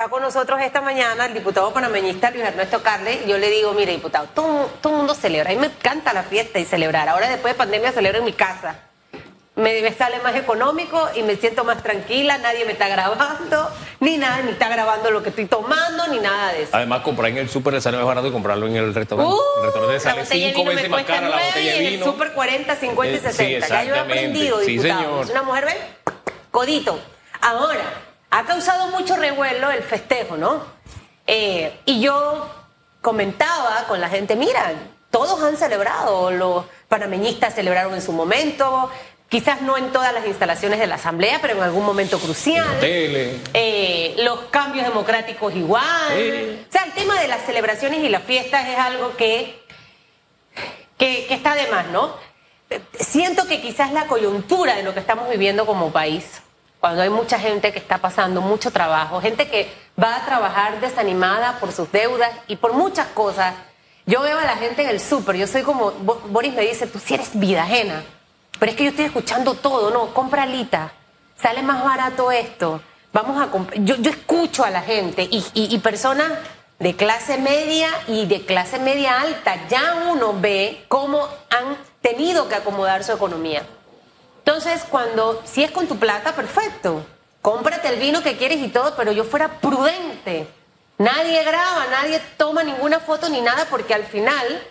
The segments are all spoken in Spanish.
Está con nosotros esta mañana el diputado panameñista Luis Ernesto Carles y yo le digo, mire diputado, todo, todo el mundo celebra, a mí me encanta la fiesta y celebrar, ahora después de pandemia celebro en mi casa, me, me sale más económico y me siento más tranquila, nadie me está grabando, ni nada, ni está grabando lo que estoy tomando, ni nada de eso. Además, comprar en el súper le sale más barato que comprarlo en el restaurante. Uh, el restaurante sale cinco me veces más cara la botella de y en el super 40, 50 y Eh, sí, 60. ya yo he aprendido, Sí, diputado. señor. Es una mujer, ¿ven? Codito. Ahora, ha causado mucho revuelo el festejo, ¿no? Eh, y yo comentaba con la gente, mira, todos han celebrado, los panameñistas celebraron en su momento, quizás no en todas las instalaciones de la Asamblea, pero en algún momento crucial. Tele. Eh, los cambios democráticos igual. Sí. O sea, el tema de las celebraciones y las fiestas es algo que, que, que está de más, ¿no? Siento que quizás la coyuntura de lo que estamos viviendo como país, cuando hay mucha gente que está pasando mucho trabajo, gente que va a trabajar desanimada por sus deudas y por muchas cosas. Yo veo a la gente en el súper, yo soy como, Bo- Boris me dice, tú sí eres vida ajena, pero es que yo estoy escuchando todo, no, compra alita, sale más barato esto, vamos a comprar, yo, yo escucho a la gente y- y personas de clase media y de clase media alta, ya uno ve cómo han tenido que acomodar su economía. Entonces, cuando, si es con tu plata, perfecto. Cómprate el vino que quieres y todo, pero yo fuera prudente. Nadie graba, nadie toma ninguna foto ni nada, porque al final,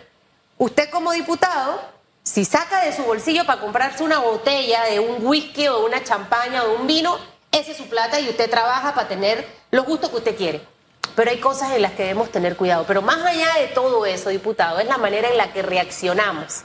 usted como diputado, si saca de su bolsillo para comprarse una botella de un whisky o una champaña o un vino, esa es su plata y usted trabaja para tener los gustos que usted quiere. Pero hay cosas en las que debemos tener cuidado. Pero más allá de todo eso, diputado, es la manera en la que reaccionamos.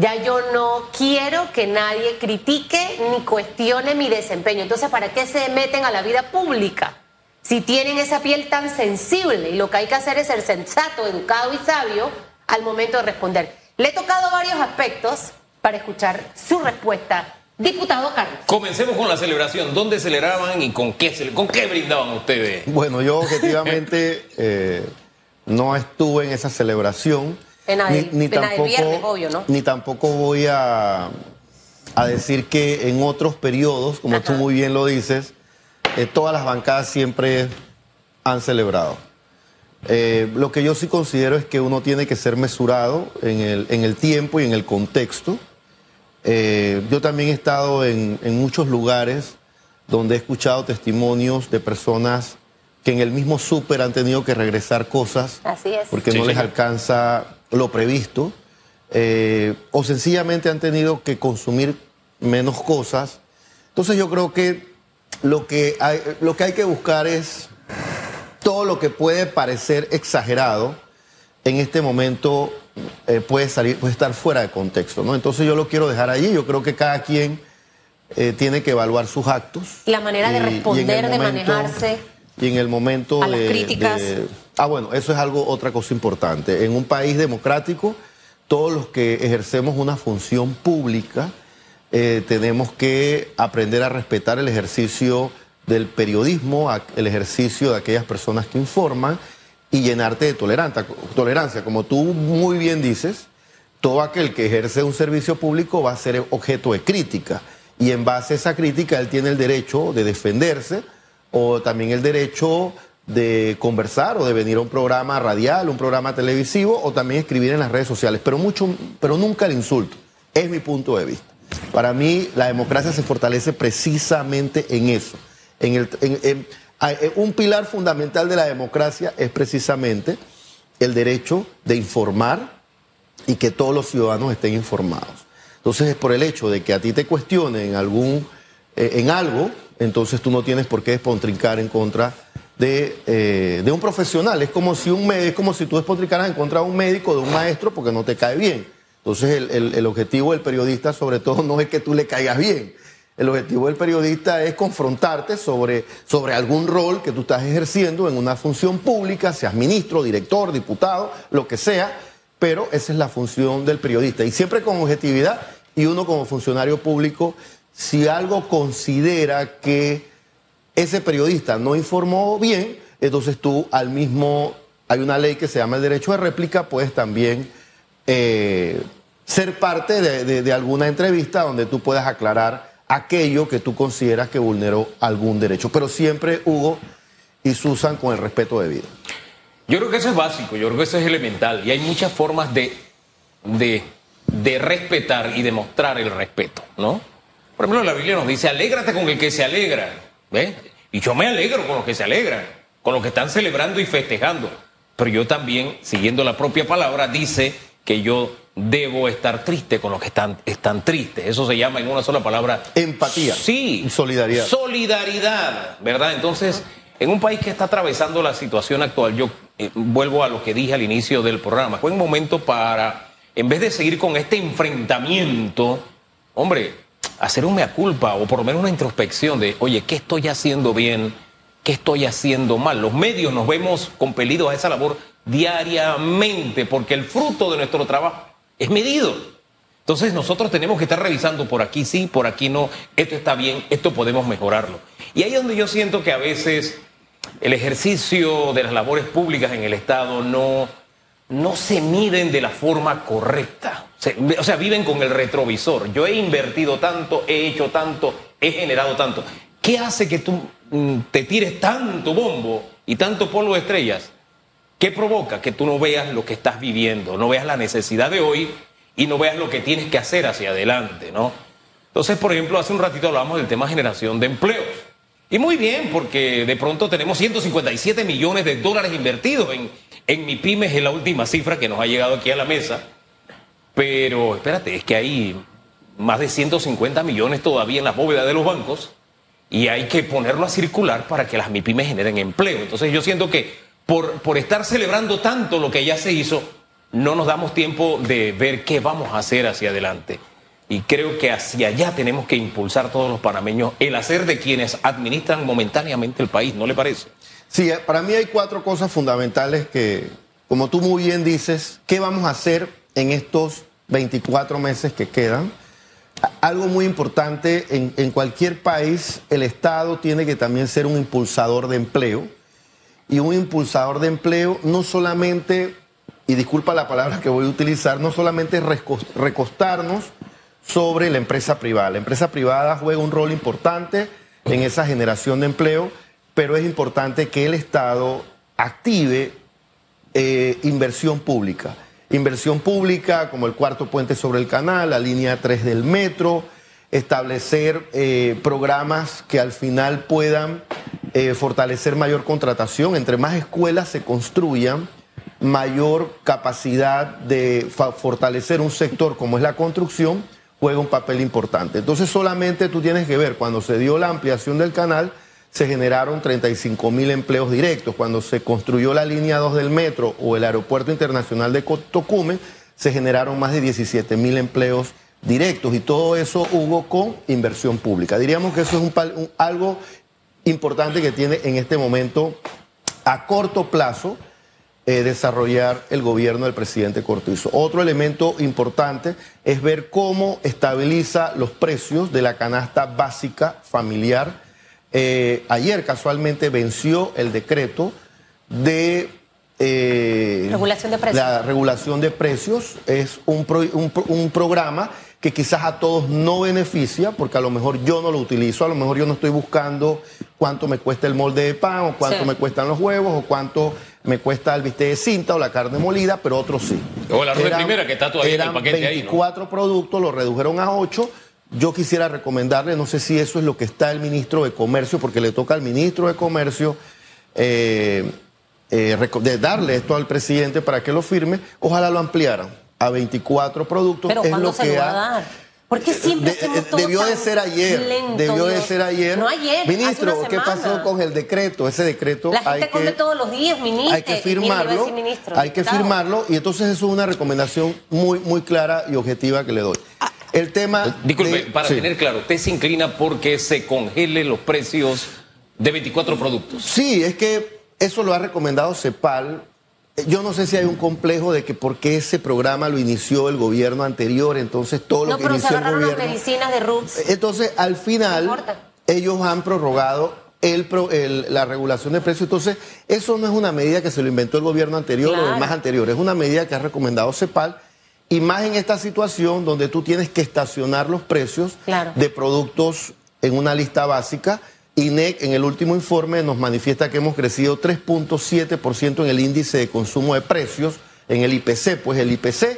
Ya yo no quiero que nadie critique ni cuestione mi desempeño. Entonces, ¿para qué se meten a la vida pública? Si tienen esa piel tan sensible y lo que hay que hacer es ser sensato, educado y sabio al momento de responder. Le he tocado varios aspectos para escuchar su respuesta. Diputado Carlos. Comencemos con la celebración. ¿Dónde celebraban y con qué, cele- con qué brindaban ustedes? Bueno, yo objetivamente eh, no estuve en esa celebración. Del viernes, obvio, ¿no? ni tampoco voy a, a decir que en otros periodos, como tú muy bien lo dices, eh, todas las bancadas siempre han celebrado. Eh, lo que yo sí considero es que uno tiene que ser mesurado en el, en el tiempo y en el contexto. Eh, yo también he estado en, en muchos lugares donde he escuchado testimonios de personas que en el mismo súper han tenido que regresar cosas Así es. porque Sí, no les alcanza lo previsto, eh, o sencillamente han tenido que consumir menos cosas. Entonces yo creo que lo que hay, lo que, hay que buscar es todo lo que puede parecer exagerado en este momento eh, puede salir, puede estar fuera de contexto, ¿no? Entonces yo lo quiero dejar allí. Yo creo que cada quien eh, tiene que evaluar sus actos. La manera de Y- y responder, de manejarse. Y en el momento a las de- críticas. de- ah, bueno, eso es algo, otra cosa importante. En un país democrático, todos los que ejercemos una función pública eh, tenemos que aprender a respetar el ejercicio del periodismo, el ejercicio de aquellas personas que informan y llenarte de tolerancia. Como tú muy bien dices, todo aquel que ejerce un servicio público va a ser objeto de crítica. Y en base a esa crítica, él tiene el derecho de defenderse o también el derecho de conversar o de venir a un programa radial, un programa televisivo o también escribir en las redes sociales, pero, mucho, pero nunca el insulto. Es mi punto de vista. Para mí, la democracia se fortalece precisamente en eso. En el, en- en- un pilar fundamental de la democracia es precisamente el derecho de informar y que todos los ciudadanos estén informados. Entonces es por el hecho de que a ti te cuestionen en algún eh, en algo, entonces tú no tienes por qué despontrincar en contra de, eh, de un profesional. Es como si un médico, es como si tú despontrincaras en contra de un médico, de un maestro, porque no te cae bien. Entonces el, el- el objetivo del periodista, sobre todo, no es que tú le caigas bien. El objetivo del periodista es confrontarte sobre, sobre algún rol que tú estás ejerciendo en una función pública, seas ministro, director, diputado, lo que sea, pero esa es la función del periodista. Y siempre con objetividad, y uno como funcionario público, si algo considera que ese periodista no informó bien, entonces tú al mismo, hay una ley que se llama el derecho de réplica, puedes también eh, ser parte de, alguna entrevista donde tú puedas aclarar aquello que tú consideras que vulneró algún derecho. Pero siempre, Hugo, y se usan con el respeto debido. Yo creo que eso es básico, yo creo que eso es elemental y hay muchas formas de, de, de respetar y demostrar el respeto, ¿no? Por ejemplo, la Biblia nos dice, alégrate con el que se alegra, ¿ves? Y yo me alegro con los que se alegran, con los que están celebrando y festejando. Pero yo también, siguiendo la propia palabra, dice que yo debo estar triste con los que están, están tristes. Eso se llama en una sola palabra. Empatía. Sí. Solidaridad. Solidaridad, ¿verdad? Entonces, en un país que está atravesando la situación actual, yo eh, vuelvo a lo que dije al inicio del programa. Fue un momento para, en vez de seguir con este enfrentamiento, hombre, hacer un mea culpa o por lo menos una introspección de, oye, ¿qué estoy haciendo bien? ¿Qué estoy haciendo mal? Los medios nos vemos compelidos a esa labor diariamente porque el fruto de nuestro trabajo es medido. Entonces nosotros tenemos que estar revisando por aquí sí, por aquí no, esto está bien, esto podemos mejorarlo. Y ahí es donde yo siento que a veces el ejercicio de las labores públicas en el Estado no, no se miden de la forma correcta. O sea, viven con el retrovisor. Yo he invertido tanto, he hecho tanto, he generado tanto. ¿Qué hace que tú mm, te tires tanto bombo y tanto polvo de estrellas? ¿Qué provoca que tú no veas lo que estás viviendo, no veas la necesidad de hoy y no veas lo que tienes que hacer hacia adelante, ¿no? Entonces, por ejemplo, hace un ratito hablábamos del tema generación de empleos. Y muy bien, porque de pronto tenemos 157 millones de dólares invertidos en, en mi pymes, es la última cifra que nos ha llegado aquí a la mesa. Pero espérate, es que hay más de 150 millones todavía en la bóveda de los bancos y hay que ponerlo a circular para que las MIPIMES generen empleo. Entonces yo siento que por, por estar celebrando tanto lo que ya se hizo, no nos damos tiempo de ver qué vamos a hacer hacia adelante. Y creo que hacia allá tenemos que impulsar todos los panameños el hacer de quienes administran momentáneamente el país, ¿no le parece? Sí, eh, para mí hay cuatro cosas fundamentales que, como tú muy bien dices, ¿qué vamos a hacer en estos 24 meses que quedan? Algo muy importante, en, en cualquier país el Estado tiene que también ser un impulsador de empleo. Y un impulsador de empleo no solamente, y disculpa la palabra que voy a utilizar, no solamente recos- recostarnos sobre la empresa privada. La empresa privada juega un rol importante en esa generación de empleo, pero es importante que el Estado active eh, inversión pública. Inversión pública como el cuarto puente sobre el canal, la línea 3 del metro, establecer eh, programas que al final puedan eh, fortalecer mayor contratación. Entre más escuelas se construyan, mayor capacidad de fortalecer un sector como es la construcción juega un papel importante. Entonces solamente tú tienes que ver, cuando se dio la ampliación del canal, se generaron 35 mil empleos directos. Cuando se construyó la línea 2 del metro o el aeropuerto internacional de Tocumen, se generaron más de 17 mil empleos directos. Y todo eso hubo con inversión pública. Diríamos que eso es un- algo importante que tiene en este momento a corto plazo eh, desarrollar el gobierno del presidente Cortizo. Otro elemento importante es ver cómo estabiliza los precios de la canasta básica familiar. Eh, ayer casualmente venció el decreto de... eh, Regulación de precios. La regulación de precios es un, pro- un pro- un programa que quizás a todos no beneficia, porque a lo mejor yo no lo utilizo, a lo mejor yo no estoy buscando cuánto me cuesta el molde de pan, o cuánto Sí. me cuestan los huevos, o cuánto me cuesta el bistec de cinta o la carne molida, pero otros sí. O el arroz de primera, que está todavía en el eran paquete ahí, ¿no? 24 productos, lo redujeron a 8. Yo quisiera recomendarle, no sé si eso es lo que está el ministro de Comercio, porque le toca al ministro de Comercio eh, eh, de darle esto al presidente para que lo firme. Ojalá lo ampliaran a 24 productos. Pero es ¿cuándo lo se que lo va a ha- dar? ¿Por qué siempre de- de- todo debió de tan ser ayer. lento, debió de ser ayer. No ayer, hace Ministro, una ¿qué pasó con el decreto? Ese decreto La hay gente come que, todos los días, ministro. hay que firmarlo. hay que firmarlo y entonces eso es una recomendación muy muy clara y objetiva que le doy. El tema Disculpe, de- para sí. tener claro, usted se inclina porque se congelen los precios de 24 productos. Sí, es que eso lo ha recomendado CEPAL. Yo no sé si hay un complejo de que por qué ese programa lo inició el gobierno anterior, entonces todo lo No, que pero se inició el agarraron las gobierno. medicinas de Roots. Entonces, al final, ellos han prorrogado el pro- el- la regulación de precios. Entonces, eso no es una medida que se lo inventó el gobierno anterior o el más anterior, es una medida que ha recomendado CEPAL. Y más en esta situación donde tú tienes que estacionar los precios Claro. de productos en una lista básica INEC en el último informe nos manifiesta que hemos crecido 3.7% en el índice de consumo de precios, en el IPC, pues el IPC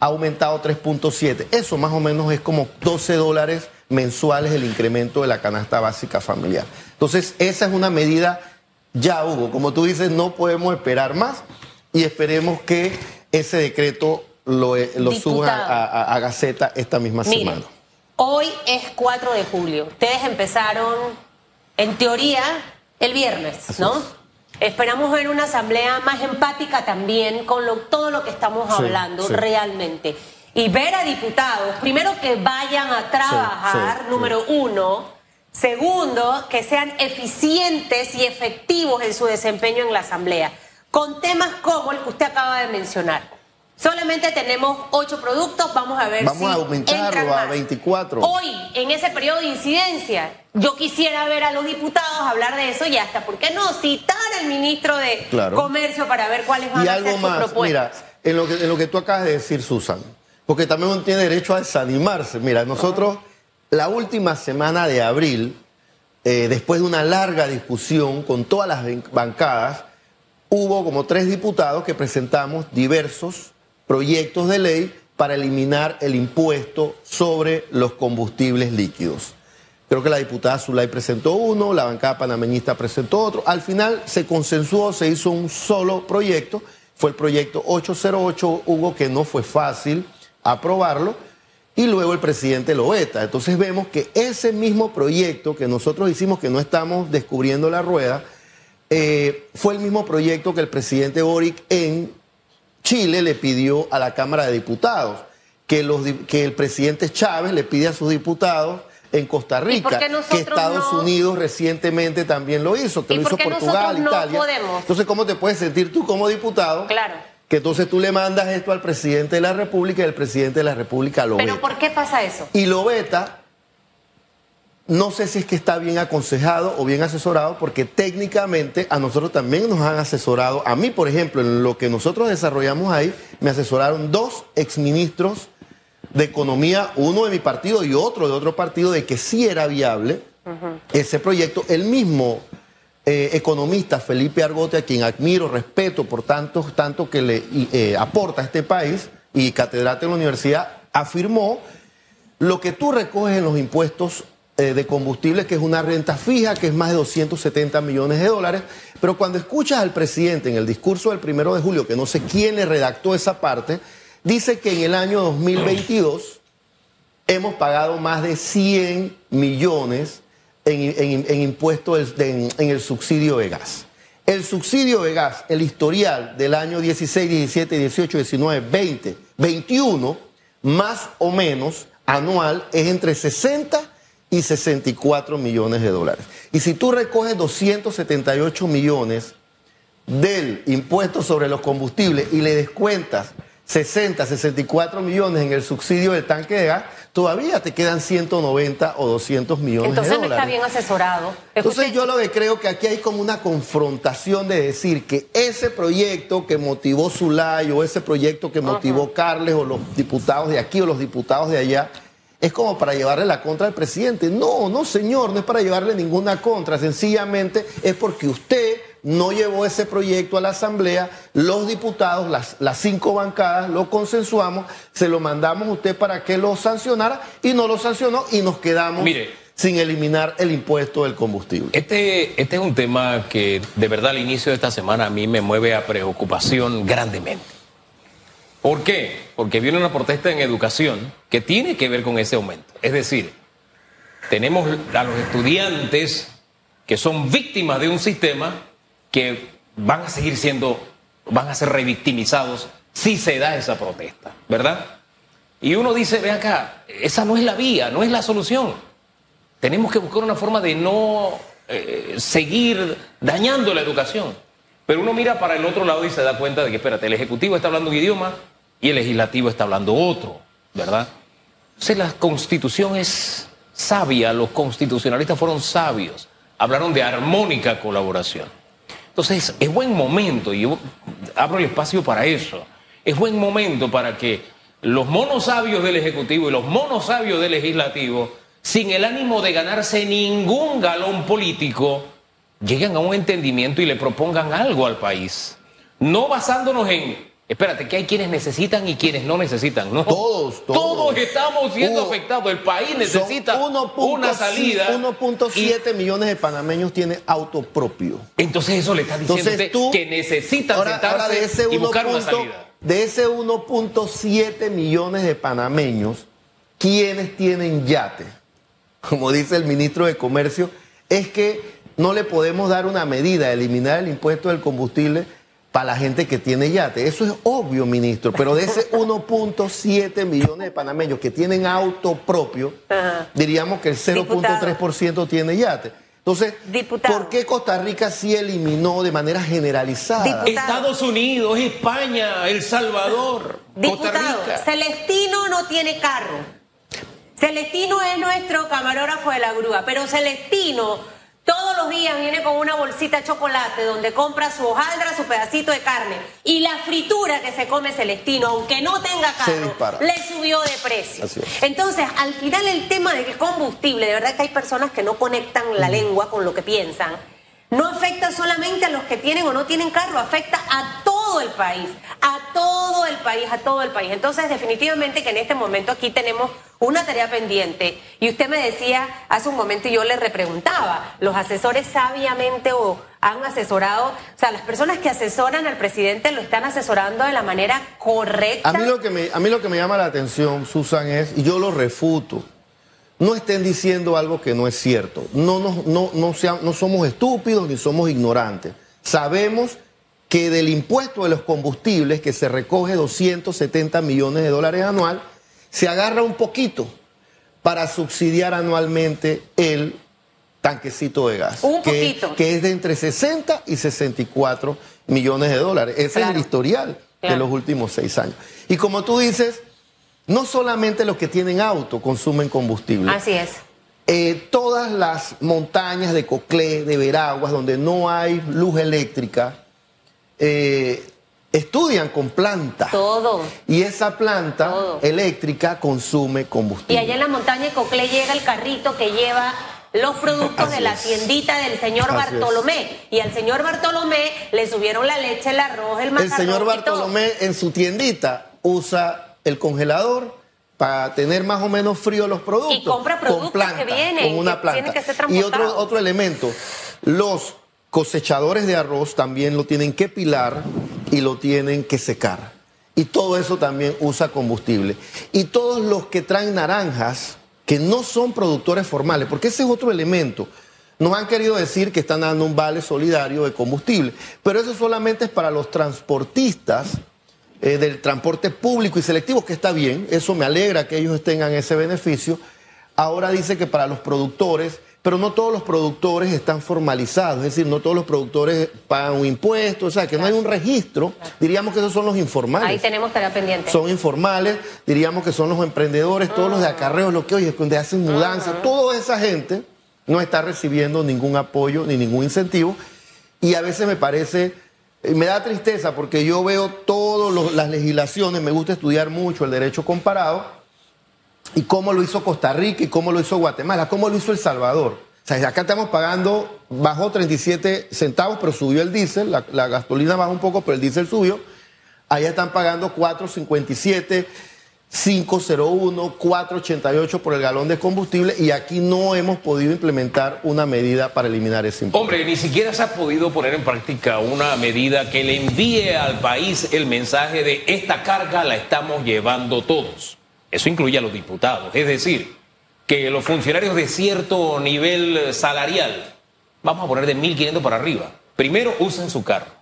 ha aumentado 3.7. Eso más o menos es como 12 dólares mensuales el incremento de la canasta básica familiar. Entonces, esa es una medida ya, Hugo. Como tú dices, no podemos esperar más y esperemos que ese decreto lo, eh, lo suban a, a, Gaceta esta misma semana. Hoy es 4 de julio. Ustedes empezaron, en teoría, el viernes, ¿no? Esperamos ver una asamblea más empática también con todo lo que estamos hablando realmente. Y ver a diputados, primero que vayan a trabajar, número uno. Segundo, que sean eficientes y efectivos en su desempeño en la asamblea, con temas como el que usted acaba de mencionar Solamente tenemos ocho productos, vamos a ver vamos si a aumentarlo a 24. Hoy, en ese periodo de incidencia, yo quisiera ver a los diputados hablar de eso y hasta, ¿por qué no? Citar al ministro de Comercio para ver cuáles van y a algo ser más, sus propuestas. Mira, en lo, que, en lo que tú acabas de decir, Susan, porque también uno tiene derecho a desanimarse. Mira, nosotros, la última semana de abril, eh, después de una larga discusión con todas las bancadas, hubo como tres diputados que presentamos diversos proyectos de ley para eliminar el impuesto sobre los combustibles líquidos. Creo que la diputada Zulay presentó uno, la bancada panameñista presentó otro. Al final se consensuó, se hizo un solo proyecto. Fue el proyecto 808, Hugo, que no fue fácil aprobarlo. Y luego el presidente lo veta. Entonces vemos que ese mismo proyecto que nosotros hicimos, que no estamos descubriendo la rueda, eh, fue el mismo proyecto que el presidente Boric en Chile le pidió a la Cámara de Diputados que, los, que el presidente Chávez le pide a sus diputados en Costa Rica, que Estados Unidos recientemente también lo hizo, que lo hizo Portugal, Italia. Entonces, ¿cómo te puedes sentir tú como diputado? Claro. Que entonces tú le mandas esto al presidente de la República y el presidente de la República lo veta. ¿Pero por qué pasa eso? Y lo veta no sé si es que está bien aconsejado o bien asesorado, porque técnicamente a nosotros también nos han asesorado. A mí, por ejemplo, en lo que nosotros desarrollamos ahí, me asesoraron dos exministros de Economía, uno de mi partido y otro de otro partido, de que sí era viable ese proyecto. El mismo eh, economista Felipe Argote, a quien admiro, respeto por tanto, tanto que le eh, aporta a este país y catedrático en la universidad, afirmó lo que tú recoges en los impuestos eh, de combustible, que es una renta fija, que es más de 270 millones de dólares. Pero cuando escuchas al presidente en el discurso del primero de julio, que no sé quién le redactó esa parte, dice que en el año 2022 hemos pagado más de 100 millones en, impuestos en, en el subsidio de gas. El subsidio de gas, el historial del año 16, 17, 18, 19, 20, 21, más o menos anual, es entre 60 y 64 millones de dólares. Y si tú recoges 278 millones del impuesto sobre los combustibles y le descuentas 60, 64 millones en el subsidio del tanque de gas, todavía te quedan 190 o 200 millones de dólares. Entonces no está bien asesorado. Entonces yo lo que creo que aquí hay como una confrontación de decir que ese proyecto que motivó Zulay o ese proyecto que motivó Carles o los diputados de aquí o los diputados de allá, es como para llevarle la contra al presidente. No, no, señor, no es para llevarle ninguna contra. Sencillamente es porque usted no llevó ese proyecto a la Asamblea, los diputados, las, las cinco bancadas, lo consensuamos, se lo mandamos a usted para que lo sancionara y no lo sancionó y nos quedamos sin eliminar el impuesto del combustible. Este, este es un tema que de verdad al inicio de esta semana a mí me mueve a preocupación grandemente. ¿Por qué? Porque viene una protesta en educación que tiene que ver con ese aumento. Es decir, tenemos a los estudiantes que son víctimas de un sistema que van a seguir siendo, van a ser revictimizados si se da esa protesta, ¿verdad? Y uno dice, ve acá, esa no es la vía, no es la solución. Tenemos que buscar una forma de no eh, seguir dañando la educación. Pero uno mira para el otro lado y se da cuenta de que, espérate, el Ejecutivo está hablando un idioma y el Legislativo está hablando otro, ¿verdad? Entonces la Constitución es sabia, los constitucionalistas fueron sabios, hablaron de armónica colaboración. Entonces es buen momento, y yo abro el espacio para eso, es buen momento para que los monos sabios del Ejecutivo y los monos sabios del Legislativo sin el ánimo de ganarse ningún galón político, lleguen a un entendimiento y le propongan algo al país. No basándonos en, espérate, que hay quienes necesitan y quienes no necesitan. No. Todos, todos. Todos estamos siendo Hubo- afectados. El país necesita Son 1.7 una salida. 1.7 millones de panameños tienen auto propio. Entonces eso le está diciendo Entonces tú, que necesitan ahora, sentarse ahora de ese y 1 buscar una salida. De ese 1.7 millones de panameños, ¿quiénes tienen yate? Como dice el ministro de Comercio, es que no le podemos dar una medida, eliminar el impuesto del combustible para la gente que tiene yate. Eso es obvio, ministro, pero de ese 1.7 millones de panameños que tienen auto propio, Ajá. diríamos que el 0.3% tiene yate. Entonces, Diputado. ¿por qué Costa Rica sí eliminó de manera generalizada? Diputado. Estados Unidos, España, El Salvador, Costa Diputado, Rica. Celestino no tiene carro. Celestino es nuestro camarógrafo de la grúa, pero Celestino los días viene con una bolsita de chocolate donde compra su hojaldra, su pedacito de carne. Y la fritura que se come Celestino, aunque no tenga carro, le subió de precio. Entonces, al final el tema del combustible, de verdad que hay personas que no conectan la lengua con lo que piensan. No afecta solamente a los que tienen o no tienen carro, afecta a todo el país, a todo el país, a todo el país. Entonces, definitivamente que en este momento aquí tenemos una tarea pendiente. Y usted me decía hace un momento y yo le repreguntaba, ¿los asesores sabiamente o han asesorado? O sea, las personas que asesoran al presidente lo están asesorando de la manera correcta. A mí, lo que me, llama la atención, Susan, es, y yo lo refuto, no estén diciendo algo que no es cierto. No, no, no, no, sean- no somos estúpidos ni somos ignorantes. Sabemos que del impuesto de los combustibles, que se recoge 270 millones de dólares anual, se agarra un poquito para subsidiar anualmente el tanquecito de gas. Un que- poquito. Que es de entre 60 y 64 millones de dólares. Ese es el historial de los últimos seis años. Y como tú dices, no solamente los que tienen auto consumen combustible. Así es. Eh, todas las montañas de Coclé, de Veraguas, donde no hay luz eléctrica, eh, estudian con planta. Todo. Y esa planta Todo. eléctrica consume Y combustible. allá en la montaña de Coclé llega el carrito que lleva los productos Así de la es. tiendita del señor Así es. Bartolomé. Y al señor Bartolomé le subieron la leche, el arroz, el El señor y. Bartolomé en su tiendita usa el congelador para tener más o menos frío los productos. Y compra con productos planta, que vienen, Con una que planta. tienen que ser y otro, otro elemento, los cosechadores de arroz también lo tienen que pilar y lo tienen que secar. Y todo eso también usa combustible. Y todos los que traen naranjas, que no son productores formales, porque ese es otro elemento. Nos han querido decir que están dando un vale solidario de combustible, pero eso solamente es para los transportistas eh, del transporte público y selectivo, que está bien, eso me alegra que ellos tengan ese beneficio. Ahora dice que para los productores, pero no todos los productores están formalizados, es decir, no todos los productores pagan un impuesto, o sea, que no hay un registro, diríamos que esos son los informales. Ahí tenemos tarea pendiente. son informales, diríamos que son los emprendedores, todos los de acarreos, lo que oye, donde hacen mudanza, toda esa gente no está recibiendo ningún apoyo ni ningún incentivo. Y a veces me parece, eh, me da tristeza porque yo veo todas las legislaciones, me gusta estudiar mucho el derecho comparado, y cómo lo hizo Costa Rica y cómo lo hizo Guatemala, cómo lo hizo El Salvador. O sea, acá estamos pagando, bajó 37 centavos, pero subió el diésel, la, la gasolina bajó un poco, pero el diésel subió. Allá están pagando 4.57, 5.01, 4.88 por el galón de combustible y aquí no hemos podido implementar una medida para eliminar ese impuesto. Hombre, ni siquiera se ha podido poner en práctica una medida que le envíe al país el mensaje de esta carga la estamos llevando todos. Eso incluye a los diputados. Es decir, que los funcionarios de cierto nivel salarial, vamos a poner de 1.500 para arriba, primero usen su carro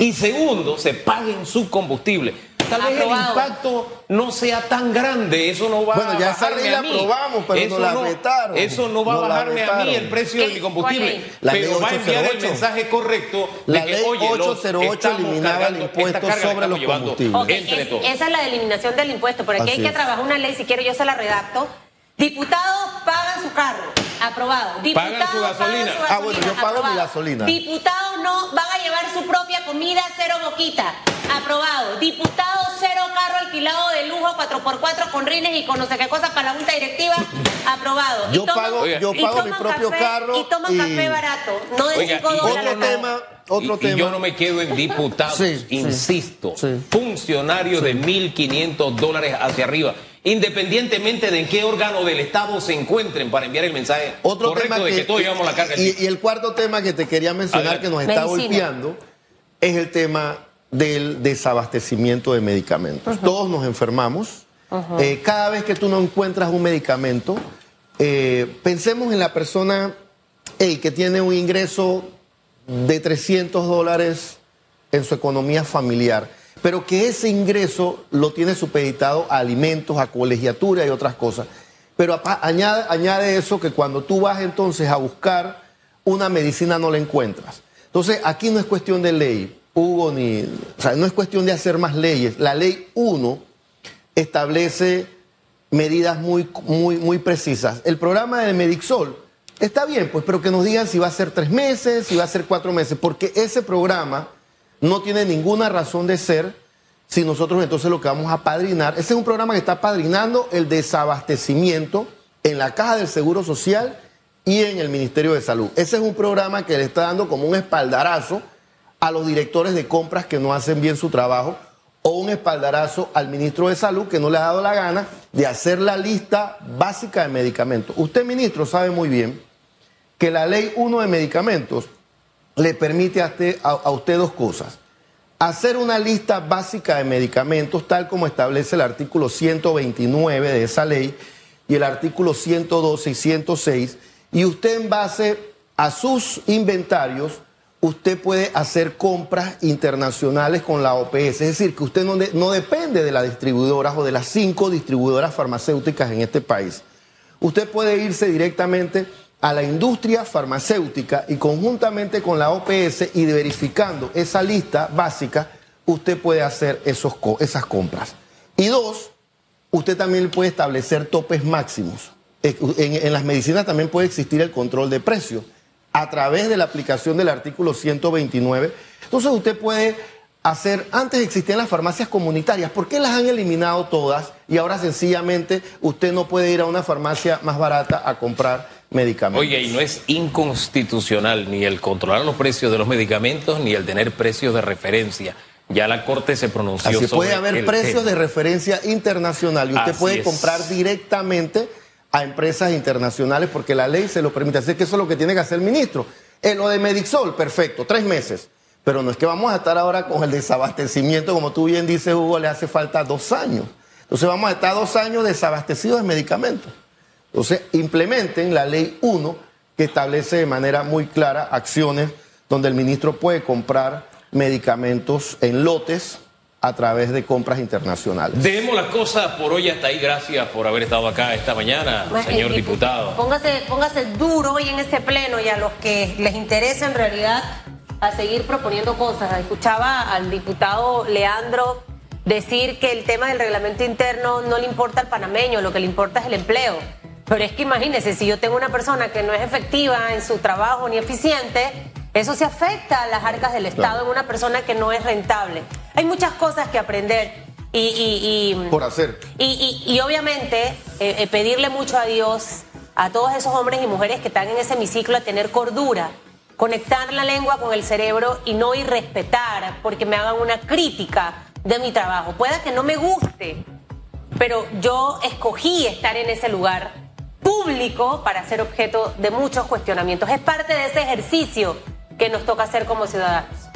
y segundo, se paguen su combustible. Tal vez el impacto no sea tan grande, eso no va Bueno, a ya esa bajarme a la mí. aprobamos, pero eso nos la no, vetaron. Eso no va a bajarme a mí el precio de ¿Qué? mi ¿Cuál combustible, ley? La ley pero va a enviar el 808. mensaje correcto de La que, ley oye, los 808 estamos eliminaba el impuesto sobre los combustibles. Ok, entre es- todos. esa es la eliminación del impuesto, pero aquí Así hay que es. trabajar una ley, si quiero yo se la redacto. Diputados pagan su carro, aprobado. Diputados Pagan su gasolina. Ah, bueno, yo pago mi gasolina. Diputados no van a llevar su propia comida cero boquita, aprobado. Diputado, cero carro alquilado de lujo, 4x4 con rines y con no sé qué cosa para la junta directiva, aprobado. Yo Y toman- pago, yo y pago mi propio café- carro. Y toman café barato, no de Oiga, 5 y dólares. otro tema, otro y, tema. y yo no me quedo en diputados, Sí, sí, insisto, sí. funcionarios de 1.500 dólares hacia arriba, independientemente de en qué órgano del Estado se encuentren para enviar el mensaje Otro correcto tema de que, todos llevamos la carga. y, y el cuarto tema que te quería mencionar que nos está Medicina. golpeando es el tema del desabastecimiento de medicamentos. Todos nos enfermamos. Eh, cada vez que tú no encuentras un medicamento, eh, pensemos en la persona hey, que tiene un ingreso de 300 dólares en su economía familiar, pero que ese ingreso lo tiene supeditado a alimentos, a colegiatura y otras cosas. Pero añade eso que cuando tú vas entonces a buscar una medicina no la encuentras. Entonces aquí no es cuestión de ley, Hugo, ni, o sea, no es cuestión de hacer más leyes. La ley 1 establece medidas muy, muy, muy precisas. El programa de Medixol está bien, pues, pero que nos digan si va a ser tres meses, si va a ser cuatro meses, porque ese programa no tiene ninguna razón de ser si nosotros entonces lo que vamos a padrinar, ese es un programa que está padrinando el desabastecimiento en la Caja del Seguro Social y en el Ministerio de Salud. Ese es un programa que le está dando como un espaldarazo a los directores de compras que no hacen bien su trabajo o un espaldarazo al ministro de Salud que no le ha dado la gana de hacer la lista básica de medicamentos. Usted, ministro, sabe muy bien que la ley 1 de medicamentos le permite a usted, a- usted dos cosas. Hacer una lista básica de medicamentos tal como establece el artículo 129 de esa ley y el artículo 112 y 106 y usted en base a sus inventarios usted puede hacer compras internacionales con la OPS, es decir, que usted no, no depende de las distribuidoras o de las cinco distribuidoras farmacéuticas en este país. Usted puede irse directamente a la industria farmacéutica y conjuntamente con la OPS y verificando esa lista básica, usted puede hacer esos, esas compras. Y dos, usted también puede establecer topes máximos. Eh, En, en las medicinas también puede existir el control de precios a través de la aplicación del artículo 129. Entonces usted puede hacer, antes existían las farmacias comunitarias, ¿por qué las han eliminado todas y ahora sencillamente usted no puede ir a una farmacia más barata a comprar medicamentos? Oye, y no es inconstitucional ni el controlar los precios de los medicamentos ni el tener precios de referencia. Ya la Corte se pronunció Así sobre puede haber precios de referencia internacional y usted Así puede es. comprar directamente a empresas internacionales porque la ley se lo permite. Así que eso es lo que tiene que hacer el ministro. En lo de Medixol, perfecto, tres meses. Pero no es que vamos a estar ahora con el desabastecimiento, como tú bien dices, Hugo, le hace falta dos años. Entonces vamos a estar dos años desabastecidos de medicamentos. Entonces implementen la ley 1 que establece de manera muy clara acciones donde el ministro puede comprar medicamentos en lotes a través de compras internacionales. Dejemos la cosa por hoy hasta ahí. Gracias por haber estado acá esta mañana, señor Eh, diputado. Póngase, póngase duro hoy en ese pleno y a los que les interesa en realidad a seguir proponiendo cosas. Escuchaba al diputado Leandro decir que el tema del reglamento interno no le importa al panameño, lo que le importa es el empleo. Pero es que imagínese, si yo tengo una persona que no es efectiva en su trabajo ni eficiente, eso se afecta a las arcas del Estado en una persona que no es rentable. Hay muchas cosas que aprender y- y- y Por hacer. y, y- y obviamente eh, eh, pedirle mucho a Dios, a todos esos hombres y mujeres que están en ese hemiciclo, a tener cordura, conectar la lengua con el cerebro y no irrespetar porque me hagan una crítica de mi trabajo. Pueda que no me guste, pero yo escogí estar en ese lugar público para ser objeto de muchos cuestionamientos. Es parte de ese ejercicio que nos toca hacer como ciudadanos.